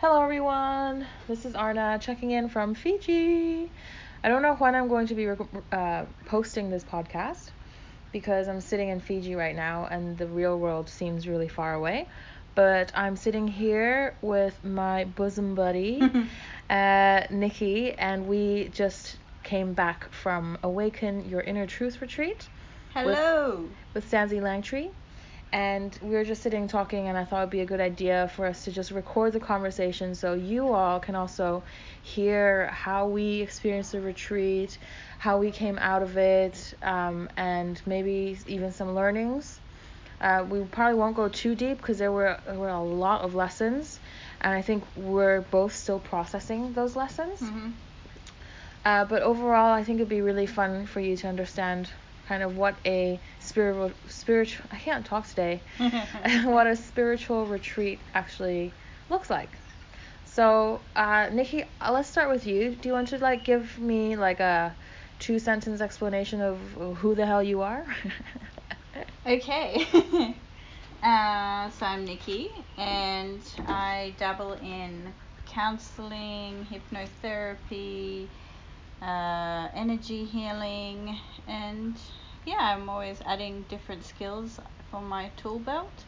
Hello, everyone. This is Arna checking in from Fiji. I don't know when I'm going to be uh, posting this podcast because I'm sitting in Fiji right now and the real world seems really far away. But I'm sitting here with my bosom buddy, uh, Nikki, and we just came back from Awaken Your Inner Truth retreat Hello. with Stanzi Langtree. And we were just sitting talking, and I thought it'd be a good idea for us to just record the conversation so you all can also hear how we experienced the retreat, how we came out of it, um, and maybe even some learnings. Uh, we probably won't go too deep because there were there were a lot of lessons, and I think we're both still processing those lessons. hmm Uh, but overall, I think it'd be really fun for you to understand kind of what a spiritual spiritual I can't talk today. what a spiritual retreat actually looks like. So, uh, Nikki, uh, let's start with you. Do you want to like give me like a two sentence explanation of who the hell you are? okay. uh, so I'm Nikki, and I dabble in counseling, hypnotherapy, uh, energy healing, and yeah, I'm always adding different skills for my tool belt.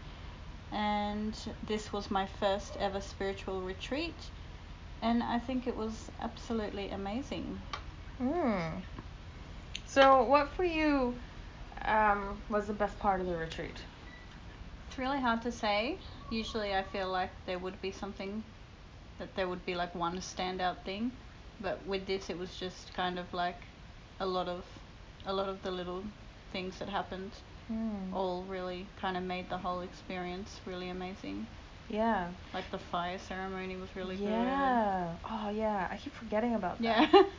And this was my first ever spiritual retreat, and I think it was absolutely amazing. Hmm. So, what for you um, was the best part of the retreat? It's really hard to say. Usually, I feel like there would be something that there would be like one standout thing, but with this, it was just kind of like a lot of a lot of the little things that happened Hmm. all really kind of made the whole experience really amazing. Yeah. Like the fire ceremony was really yeah. Oh yeah. I keep forgetting about that. Yeah.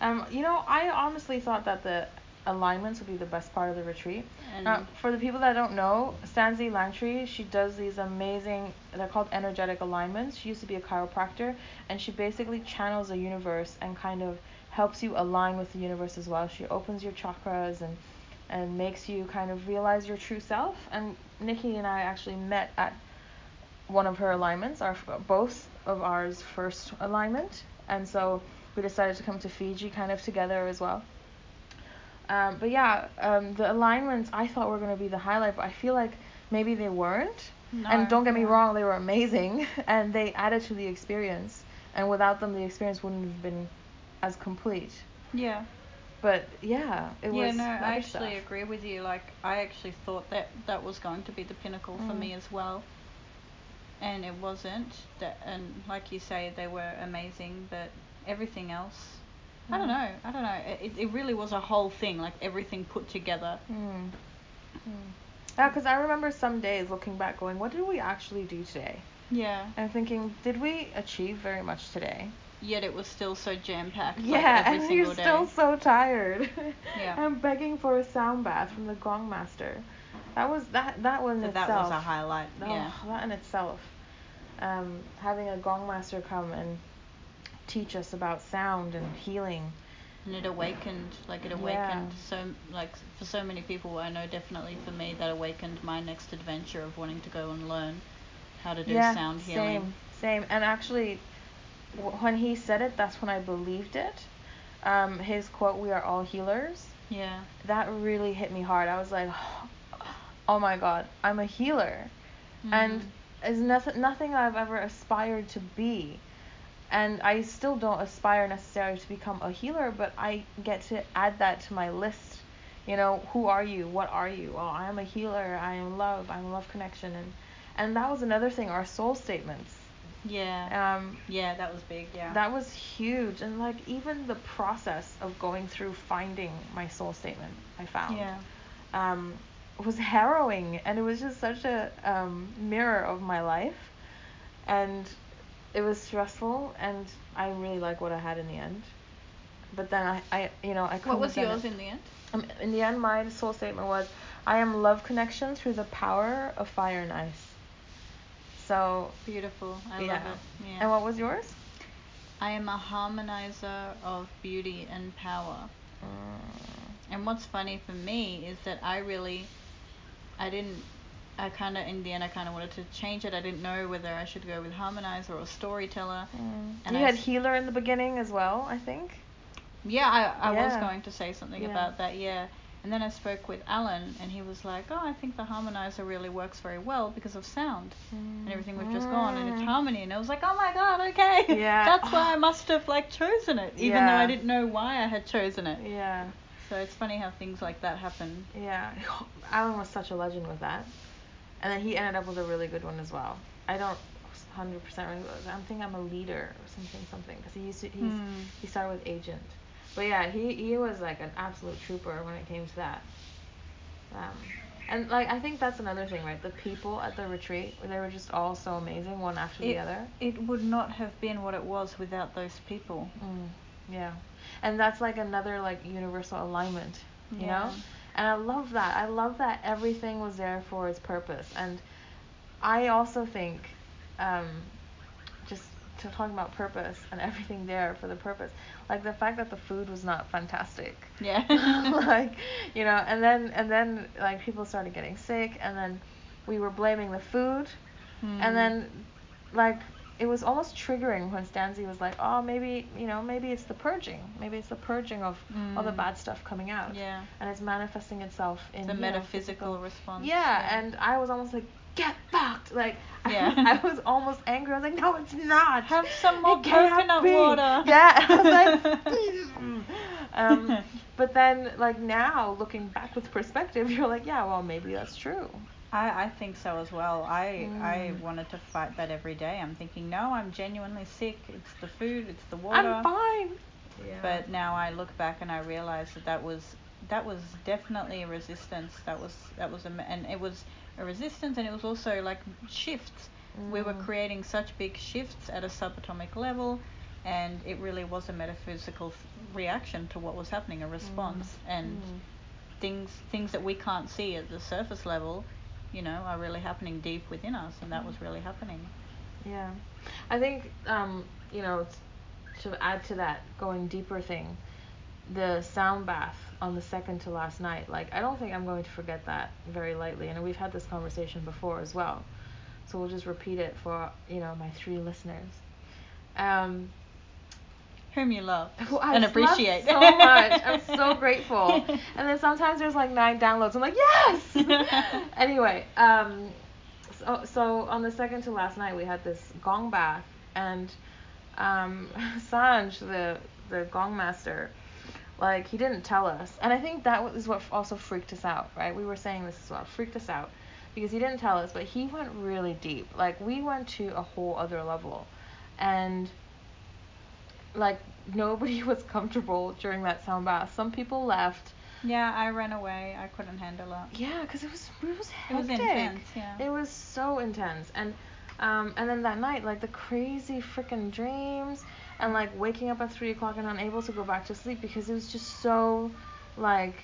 Um, you know, I honestly thought that the alignments would be the best part of the retreat. and Uh, for the people that don't know, Stanzi Langtree, she does these amazing, they're called energetic alignments. She used to be a chiropractor, and she basically channels the universe and kind of helps you align with the universe as well. She opens your chakras and and makes you kind of realize your true self. And Nikki and I actually met at one of her alignments, our both of ours first alignment, and so we decided to come to Fiji kind of together as well. Um, but yeah, um, the alignments I thought were gonna be the highlight, but I feel like maybe they weren't. no, and don't get me wrong, they were amazing, and they added to the experience. And without them, the experience wouldn't have been as complete. Yeah. But yeah, it yeah, was. Yeah, no, I actually stuff. agree with you. Like, I actually thought that that was going to be the pinnacle for Mm. me as well, and it wasn't. That, and like you say, they were amazing, but everything else, I don't Mm. know. I don't know. It, it really was a whole thing, like everything put together. Hmm. Hmm. Yeah, because I remember some days looking back, going, "What did we actually do today?" Yeah. And thinking, "Did we achieve very much today?" Yet it was still so jam packed. Yeah, like, every and single you're day. still so tired. Yeah. I'm begging for a sound bath from the Gong Master. That was that that one in But that was a highlight. Oh, Yeah. that in itself. Um, having a Gong Master come and teach us about sound and healing. And it awakened, like it Yeah. awakened so, like for so many people. I know definitely for me that awakened my next adventure of wanting to go and learn how to do yeah, sound healing. same. same. And actually, w- when he said it, that's when I believed it. Um, his quote, "We are all healers." Yeah. That really hit me hard. I was like, "Oh my God, I'm a healer." and Mhm. is nothing nothing I've ever aspired to be. And I still don't aspire necessarily to become a healer, but I get to add that to my list. You know, who are you? What are you? Oh, I am a healer. I am love. I'm love connection, and and that was another thing. Our soul statements. yeah. Um, yeah, that was big. Yeah. that was huge, and like even the process of going through finding my soul statement, I found yeah. um, was harrowing, and it was just such a um, mirror of my life, and it was stressful, and I really like what I had in the end. But then I, I you know, I What couldn't What was yours in the end? Um, in the end, my soul statement was, "I am love connection through the power of fire and ice." So Beautiful. I yeah. love it. Yeah. And what was yours? I am a harmonizer of beauty and power. Mm, And what's funny for me is that I really, I didn't I kind of in the end I kind of wanted to change it. I didn't know whether I should go with harmonizer or storyteller. Mm. And You I had s- healer in the beginning as well, I think. Yeah, I, I was going to say something Yeah. about that. Yeah. And then I spoke with Alan, and he was like, "Oh, I think the harmonizer really works very well because of sound and everything we've just gone, and it's Mm. harmony." And I was like, "Oh my god, okay, Yeah. that's why I must have like chosen it, even though I didn't know why I had chosen it." Yeah. So it's funny how things like that happen. Yeah, Alan was such a legend with that, and then he ended up with a really good one as well. I don't hundred percent remember. I'm thinking I'm a leader or something something because he used to he's Hmm. he started with agent, but yeah, he he was like an absolute trooper when it came to that. Um, and like I think that's another thing, right? The people at the retreat, they were just all so amazing, one after the other. it would not have been what it was without those people. Mm, yeah, and that's like another like universal alignment, you Yeah. know. And I love that. I love that everything was there for its purpose. And I also think, um, just to talk about purpose and everything there for the purpose, like the fact that the food was not fantastic. Yeah. like, you know, and then and then like people started getting sick, and then we were blaming the food, Hmm. and then like it was almost triggering when Stanzi was like, oh maybe you know maybe it's the purging, maybe it's the purging of all the Mm. bad stuff coming out, Yeah. and it's manifesting itself in the you know, metaphysical response. yeah, and I was almost like, get fucked. Like, Yeah. I, was almost angry. I was like, no, it's not. Have some more It coconut water. Yeah. I was like, "Mm." um, but then, like, now, looking back with perspective, you're like, yeah, well, maybe that's true. I, I think so as well. I I Mm. wanted to fight that every day. I'm thinking, no, I'm genuinely sick. It's the food, it's the water. I'm fine. Yeah. But now I look back and I realize that that was that was definitely a resistance. That was that was a and it was a resistance and it was also like shifts. We were Mm. creating such big shifts at a subatomic level, and it really was a metaphysical reaction to what was happening, a response, and Mm. things things that we can't see at the surface level, you know, are really happening deep within us, and that was really happening. Yeah, I think um, you know to add to that going deeper thing, the sound bath on the second to last night. Like I don't think I'm going to forget that very lightly, and we've had this conversation before as well. So we'll just repeat it for you know my three listeners. Um, Whom you love who I and love appreciate so much. I'm so grateful. And then sometimes there's like nine downloads. I'm like yes. anyway, um, so so on the second to last night we had this gong bath and um, Sanj the the gong master. Like he didn't tell us, and I think that was what also freaked us out, right? We were saying this as well, freaked us out, because he didn't tell us, but he went really deep. Like we went to a whole other level, and like nobody was comfortable during that sound bath. Some people left. Yeah, I ran away. I couldn't handle it. Yeah, because it was it was It was intense, yeah. It was so intense, and um, and then that night, like the crazy freaking dreams, and like waking up at three o'clock and unable to go back to sleep because it was just so, like,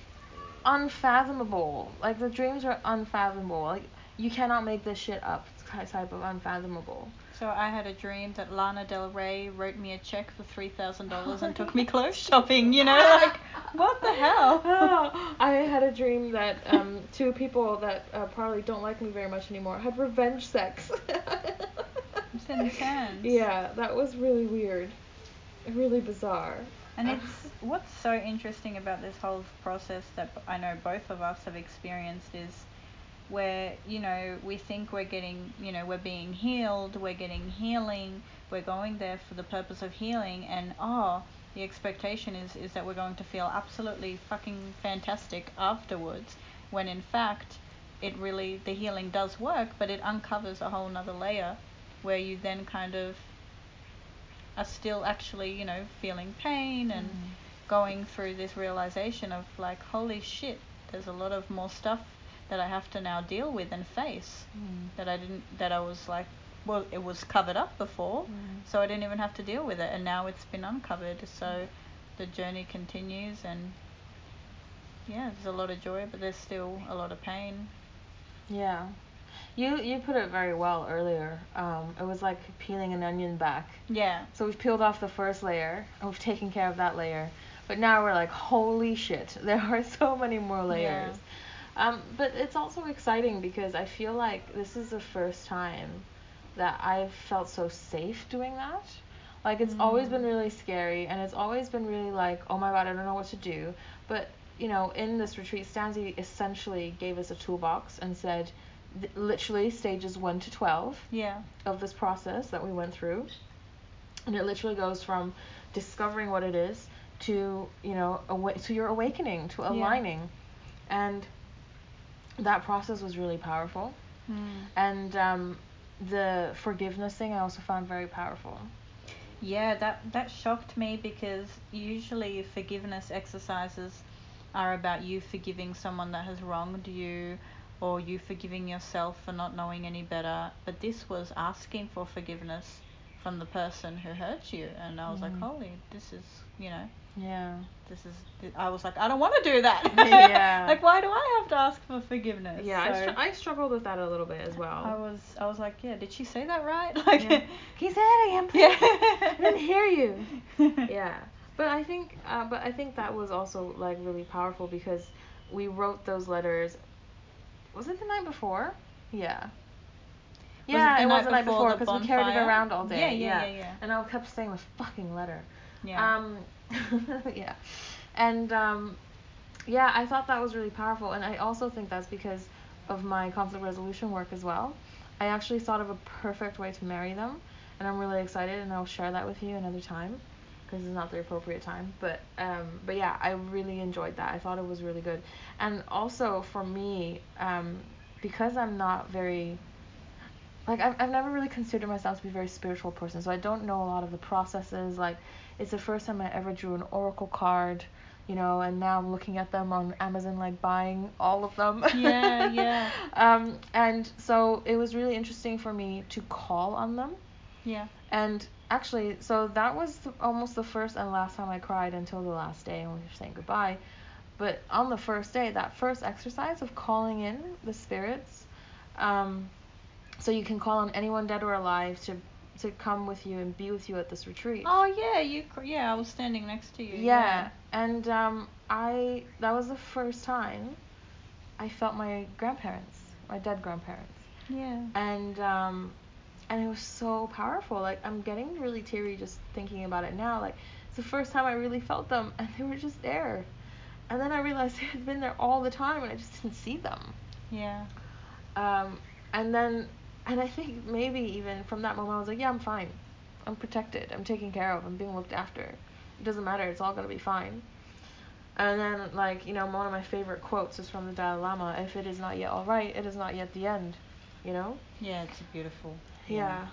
unfathomable. Like the dreams are unfathomable. Like you cannot make this shit up. Type of unfathomable. So I had a dream that Lana Del Rey wrote me a check for three thousand dollars and took me clothes shopping. You know, like what the hell? I had a dream that um, two people that uh, probably don't like me very much anymore had revenge sex. It's intense. Yeah, that was really weird. Really bizarre. And it's what's so interesting about this whole process that I know both of us have experienced is where you know we think we're getting you know we're being healed we're getting healing we're going there for the purpose of healing and oh the expectation is is that we're going to feel absolutely fucking fantastic afterwards when in fact it really the healing does work but it uncovers a whole nother layer where you then kind of are still actually you know feeling pain and Mm. going through this realization of like holy shit there's a lot of more stuff that I have to now deal with and face Mm. that I didn't that I was like well it was covered up before Mm. so I didn't even have to deal with it and now it's been uncovered so the journey continues and yeah there's a lot of joy but there's still a lot of pain Yeah. You you put it very well earlier. Um, it was like peeling an onion back. yeah So we've peeled off the first layer, and we've taken care of that layer. But now we're like, holy shit, there are so many more layers. Um, but it's also exciting because I feel like this is the first time that I've felt so safe doing that. Like it's always been Mm. really scary and it's always been really like, oh my god, I don't know what to do. But you know, in this retreat, Stanzi essentially gave us a toolbox and said, th- literally stages one to twelve Yeah. of this process that we went through, and it literally goes from discovering what it is to you know awa- to your awakening to Yeah. aligning, and that process was really powerful. Mm. And um, the forgiveness thing I also found very powerful. Yeah, that that shocked me because usually forgiveness exercises are about you forgiving someone that has wronged you or you forgiving yourself for not knowing any better. But this was asking for forgiveness from the person who hurt you and I was like, Mm. "Holy, this is, you know, Yeah. this is I was like, I don't want to do that." Yeah. like why do I have to ask for forgiveness? Yeah, I, str- I struggled with that a little bit as well. I was I was like, "Yeah, did she say that right?" Like Yeah. Say that again, please? Yeah. I didn't hear you. yeah but i think uh, but i think that was also like really powerful because we wrote those letters was it the night before yeah yeah the it was the night before because we carried it around all day. Yeah, yeah, yeah, yeah. and i kept saying the fucking letter. Yeah. um yeah. And um yeah i thought that was really powerful. And i also think that's because of my conflict resolution work as well. I actually thought of a perfect way to marry them and i'm really excited and i'll share that with you another time because it's not the appropriate time. But um but yeah i really enjoyed that. I thought it was really good. And also for me um because i'm not very like I've, I've never really considered myself to be a very spiritual person so i don't know a lot of the processes like it's the first time i ever drew an oracle card you know and now i'm looking at them on amazon like buying all of them Yeah, yeah. um and so it was really interesting for me to call on them yeah. and actually so that was the, almost the first and last time i cried until the last day when we were saying goodbye but on the first day that first exercise of calling in the spirits um so you can call on anyone dead or alive to to come with you and be with you at this retreat. Oh yeah, you. Yeah, I was standing next to you. yeah, and um, I that was the first time I felt my grandparents, my dead grandparents, Yeah. and um, and it was so powerful. Like I'm getting really teary just thinking about it now. Like it's the first time I really felt them, and they were just there. And then I realized they had been there all the time, and I just didn't see them. Yeah. Um, and then, and I think maybe even from that moment, I was like, yeah, I'm fine. I'm protected. I'm taken care of. I'm being looked after. It doesn't matter. It's all gonna be fine. And then, like, you know, one of my favorite quotes is from the Dalai Lama if it is not yet alright, it is not yet the end. You know? Yeah, it's beautiful. Yeah.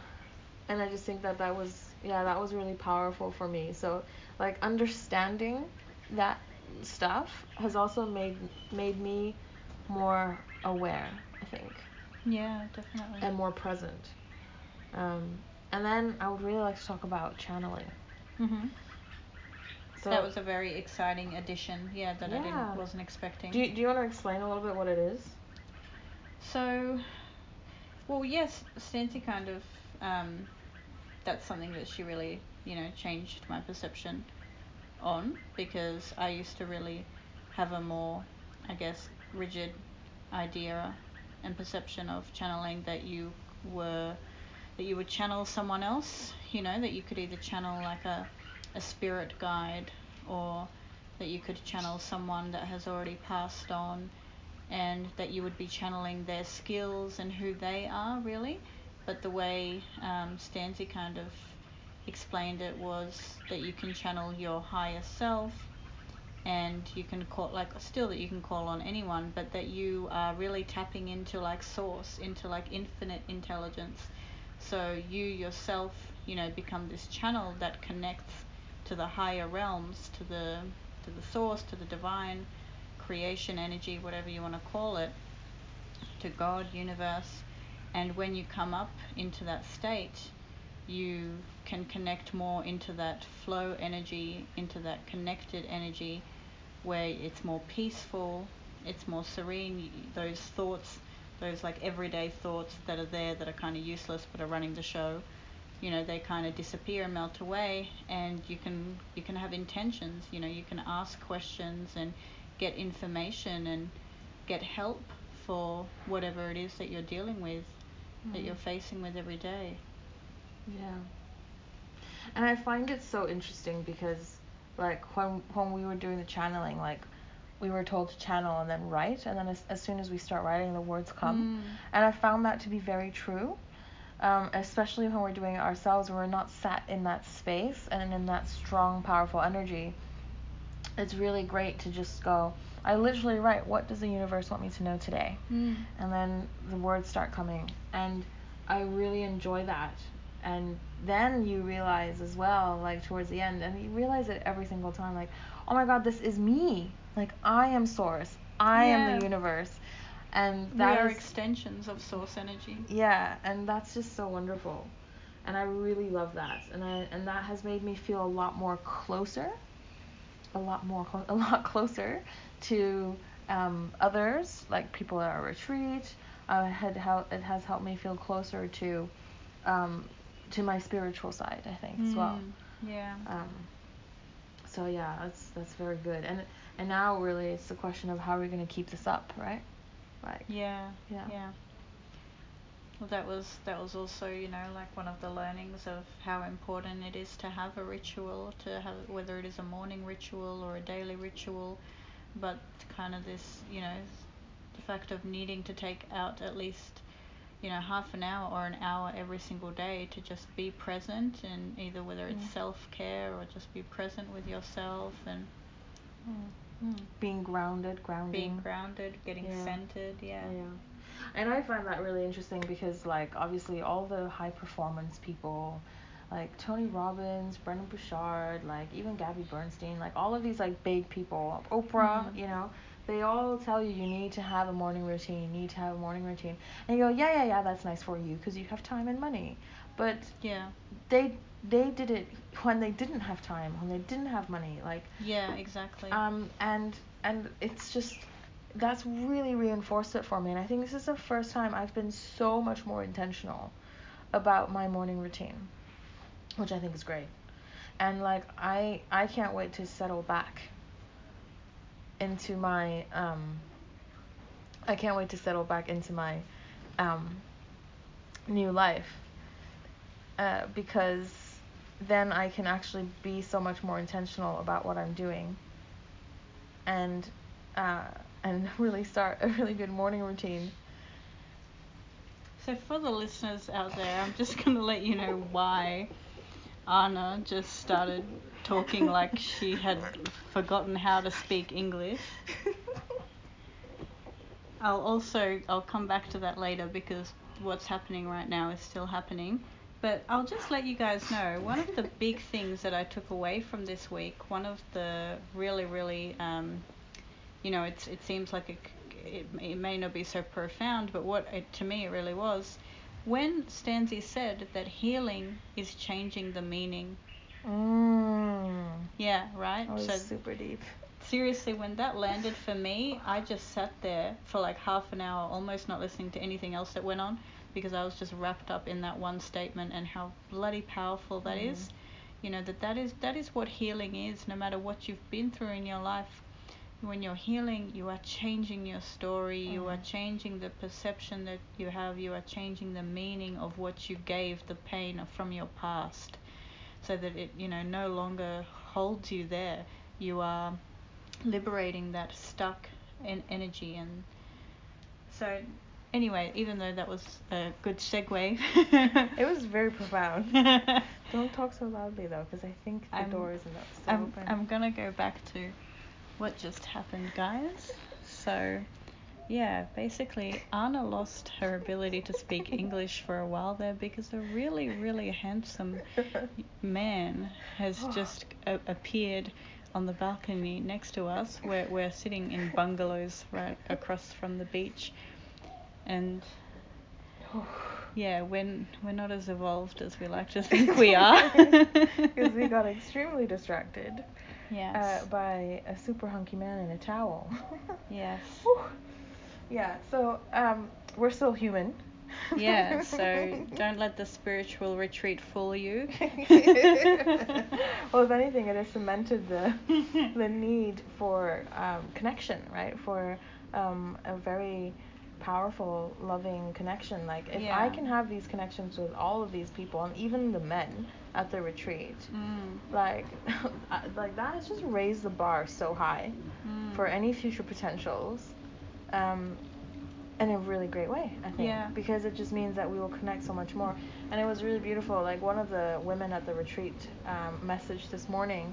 And I just think that that was, yeah, that was really powerful for me. So, like, understanding that stuff has also made made me more aware, I think Yeah, definitely. and more present. Um, and then I would really like to talk about channeling. Mhm. So that was a very exciting addition. Yeah, that I Yeah. didn't wasn't expecting. do you, do you want to explain a little bit what it is? So, well, yes, Stanzi kind of, um, that's something that she really, you know, changed my perception on because I used to really have a more, I guess, rigid idea and perception of channeling that you were, that you would channel someone else, you know, that you could either channel like a, a spirit guide or that you could channel someone that has already passed on and that you would be channeling their skills and who they are really. But the way um, Stanzi kind of explained it was that you can channel your higher self and you can call like still that you can call on anyone but that you are really tapping into like source into like infinite intelligence. So you yourself you know become this channel that connects to the higher realms to the to the source to the divine creation energy whatever you want to call it to god universe. And when you come up into that state you can connect more into that flow energy into that connected energy where it's more peaceful it's more serene those thoughts those like everyday thoughts that are there that are kind of useless but are running the show you know they kind of disappear and melt away and you can you can have intentions you know you can ask questions and get information and get help for whatever it is that you're dealing with, that Mm. you're facing with every day. Yeah. And I find it so interesting because like when when we were doing the channeling, like we were told to channel and then write and then as, as soon as we start writing the words come. Mm. And I found that to be very true. Um, especially when we're doing it ourselves, we're not sat in that space and in that strong, powerful energy. It's really great to just go. I literally write, "What does the universe want me to know today?" Mm. and then the words start coming and i really enjoy that and then you realize as well like towards the end and you realize it every single time like oh my god this is me. Like i am source. I am the universe. And We that are is- extensions of source energy. yeah and that's just so wonderful. And i really love that. And i and that has made me feel a lot more closer a lot more a lot closer to um, others like people at our retreat. Uh, had hel- it has helped me feel closer to um, to my spiritual side i think as well Mm. Yeah. um, so yeah that's that's very good and and now really it's the question of how are we going to keep this up right like Yeah. Yeah. Yeah. Well, that was that was also you know like one of the learnings of how important it is to have a ritual, to have whether it is a morning ritual or a daily ritual, but kind of this you know the fact of needing to take out at least you know half an hour or an hour every single day to just be present and either whether it's Mm. self care or just be present with yourself and Mm. being grounded grounding being grounded, getting Yeah. centered. Yeah. Yeah. And I find that really interesting because, like, obviously, all the high performance people, like Tony Robbins, Brendon Burchard, like even Gabby Bernstein, like all of these like big people, Oprah, Mhm. you know, they all tell you you need to have a morning routine, you need to have a morning routine, and you go, yeah, yeah, yeah, that's nice for you because you have time and money, but Yeah. they they did it when they didn't have time, when they didn't have money, like Yeah. Exactly. um, and and it's just that's really reinforced it for me. And I think this is the first time I've been so much more intentional about my morning routine, which I think is great. And like I I can't wait to settle back into my um I can't wait to settle back into my um new life. Uh, because then I can actually be so much more intentional about what I'm doing and uh, and really start a really good morning routine. So for the listeners out there, I'm just gonna let you know why Anna just started talking like she had forgotten how to speak English. I'll also I'll come back to that later because what's happening right now is still happening. But I'll just let you guys know one of the big things that I took away from this week, one of the really really um, you know, it's it seems like it, it it may not be so profound, but what it, to me it really was when Stanzi said that healing is changing the meaning. Mm. Yeah, right. That was so super deep. seriously, when that landed for me, I just sat there for like half an hour, almost not listening to anything else that went on, because I was just wrapped up in that one statement and how bloody powerful that is. Mhm. You know that that is that is what healing is. No matter what you've been through in your life, when you're healing, you are changing your story. You are Mhm. changing the perception that you have. You are changing the meaning of what you gave the pain from your past, so that it you know no longer holds you there. You are liberating that stuck en- energy and so anyway even though that was a good segue It was very profound. Don't talk so loudly though, because I think the I'm- door isn't up- still I'm, open. I'm gonna go back to what just happened guys so yeah basically Anna lost her ability to speak English for a while there because a really really handsome man has just a- appeared on the balcony next to us. We're, we're sitting in bungalows right across from the beach. And yeah, when we're not as evolved as we like to think we are. Because we got extremely distracted Yes. uh, by a super hunky man in a towel. Yes. Whew. Yeah, so um, we're still human. Yeah, so don't let the spiritual retreat fool you. well, if anything, it has cemented the the need for um, connection, right? For um, a very powerful, loving connection. Like if I can have these connections with all of these people and even the men at the retreat, Mm. like like that has just raised the bar so high Mm. for any future potentials. Um, in a really great way, I think. Yeah. Because it just means that we will connect so much more. And it was really beautiful. Like one of the women at the retreat um, messaged this morning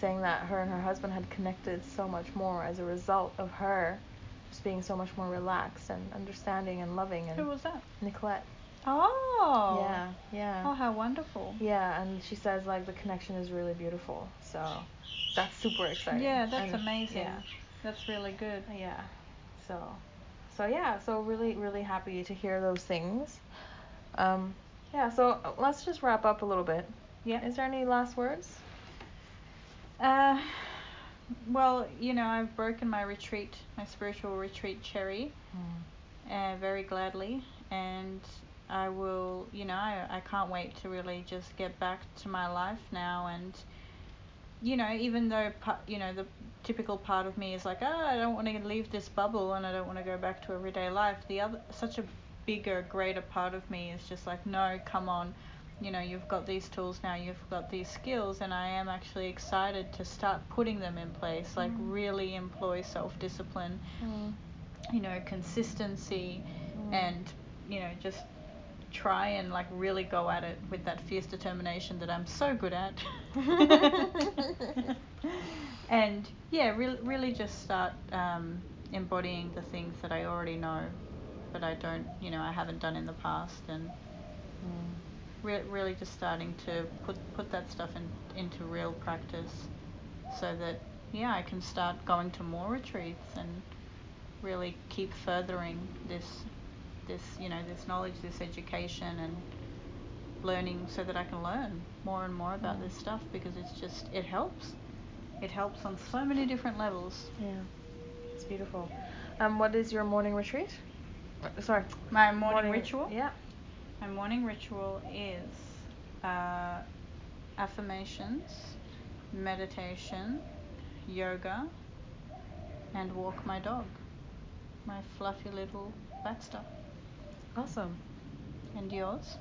saying that her and her husband had connected so much more as a result of her just being so much more relaxed and understanding and loving. And Who was that? Nicolette. Oh. Yeah, yeah. Oh, how wonderful. Yeah, and she says like the connection is really beautiful. So that's super exciting. Yeah, that's And- amazing. Yeah. That's really good. Yeah. So, so yeah. So really, really happy to hear those things. Um, yeah. So uh, let's just wrap up a little bit. Yeah. Is there any last words? Uh, well, you know, I've broken my retreat, my spiritual retreat cherry, uh, very gladly, and I will, you know, I, I can't wait to really just get back to my life now, and you know, even though you know the typical part of me is like, oh, I don't want to leave this bubble, and I don't want to go back to everyday life. The other, such a bigger, greater part of me is just like, no, come on. You know, you've got these tools now, you've got these skills, and I am actually excited to start putting them in place. Like, Mm. really employ self discipline, Mm. you know, consistency, Mm. and, you know, just try and like really go at it with that fierce determination that I'm so good at. and yeah, really, really just start um, embodying the things that I already know, but I don't, you know, I haven't done in the past, and Mm. re- really just starting to put put that stuff in, into real practice, so that yeah, I can start going to more retreats and really keep furthering this this you know this knowledge, this education, and learning so that I can learn more and more about Mm. this stuff because it's just it helps. It helps on so many different levels. Yeah. It's beautiful. Um, what is your morning retreat? Uh, Sorry. My morning, ritual. Yeah. My morning ritual is uh, affirmations, meditation, yoga, and walk my dog, my fluffy little Baxter. Awesome. And yours?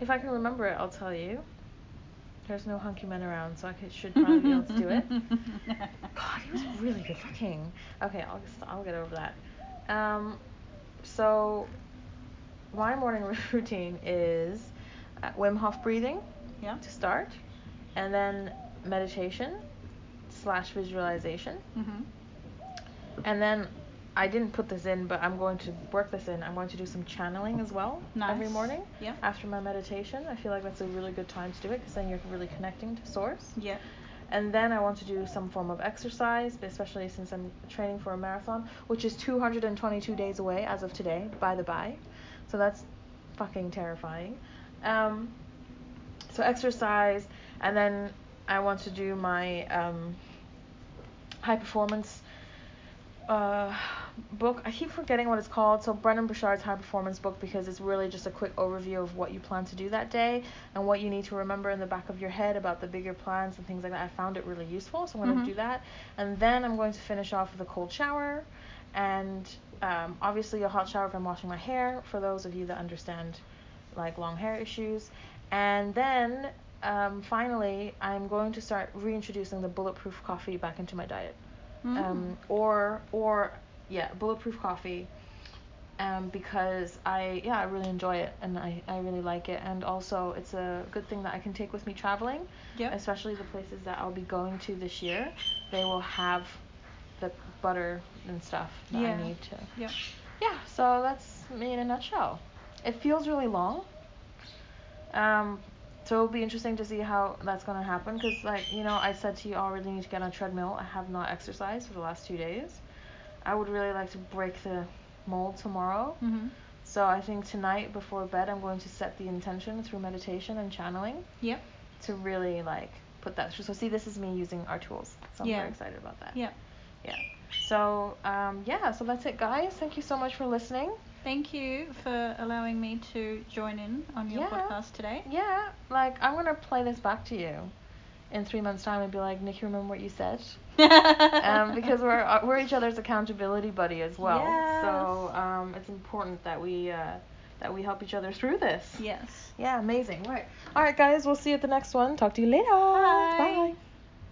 If I can remember it, I'll tell you. There's no hunky men around, so I could, should probably be able to do it. God, he was really good looking. Okay, I'll just, I'll get over that. Um, so my morning routine is uh, Wim Hof breathing Yeah. to start, and then meditation slash visualization, Mhm. and then I didn't put this in, but I'm going to work this in. I'm going to do some channeling as well every morning Yeah. after my meditation. I feel like that's a really good time to do it because then you're really connecting to source. Yeah. And then I want to do some form of exercise, especially since I'm training for a marathon, which is 222 days away as of today, by the by. So that's fucking terrifying. Um, so exercise, and then I want to do my um, high performance uh, book. I keep forgetting what it's called. So Brendon Burchard's high performance book because it's really just a quick overview of what you plan to do that day and what you need to remember in the back of your head about the bigger plans and things like that. I found it really useful, so I'm going to Mhm. do that. And then I'm going to finish off with a cold shower and um, obviously a hot shower if I'm washing my hair for those of you that understand like long hair issues. And then um, finally, I'm going to start reintroducing the bulletproof coffee back into my diet Mm. um, or or yeah, bulletproof coffee. Um, because I yeah I really enjoy it and I, I really like it and also it's a good thing that I can take with me traveling, Yep. especially the places that I'll be going to this year. They will have the butter and stuff that Yeah. I need to. Yep. Yeah, so that's me in a nutshell. It feels really long. Um, so it'll be interesting to see how that's gonna happen because, like, you know, I said to you, I really need to get on a treadmill. I have not exercised for the last two days. I would really like to break the mold tomorrow. Mhm. So I think tonight before bed, I'm going to set the intention through meditation and channeling Yep. to really like put that. through. So see, this is me using our tools. So I'm Yeah. very excited about that. Yep. Yeah. So um, yeah, so that's it, guys. Thank you so much for listening. Thank you for allowing me to join in on your Yeah. podcast today. Yeah, like I'm gonna play this back to you, in three months' time and be like, Nikki, remember what you said? um, because we're uh, we're each other's accountability buddy as well. Yes. So um, it's important that we uh, that we help each other through this. yes. Yeah, amazing. Right. All right, guys. We'll see you at the next one. Talk to you later. Bye. Bye.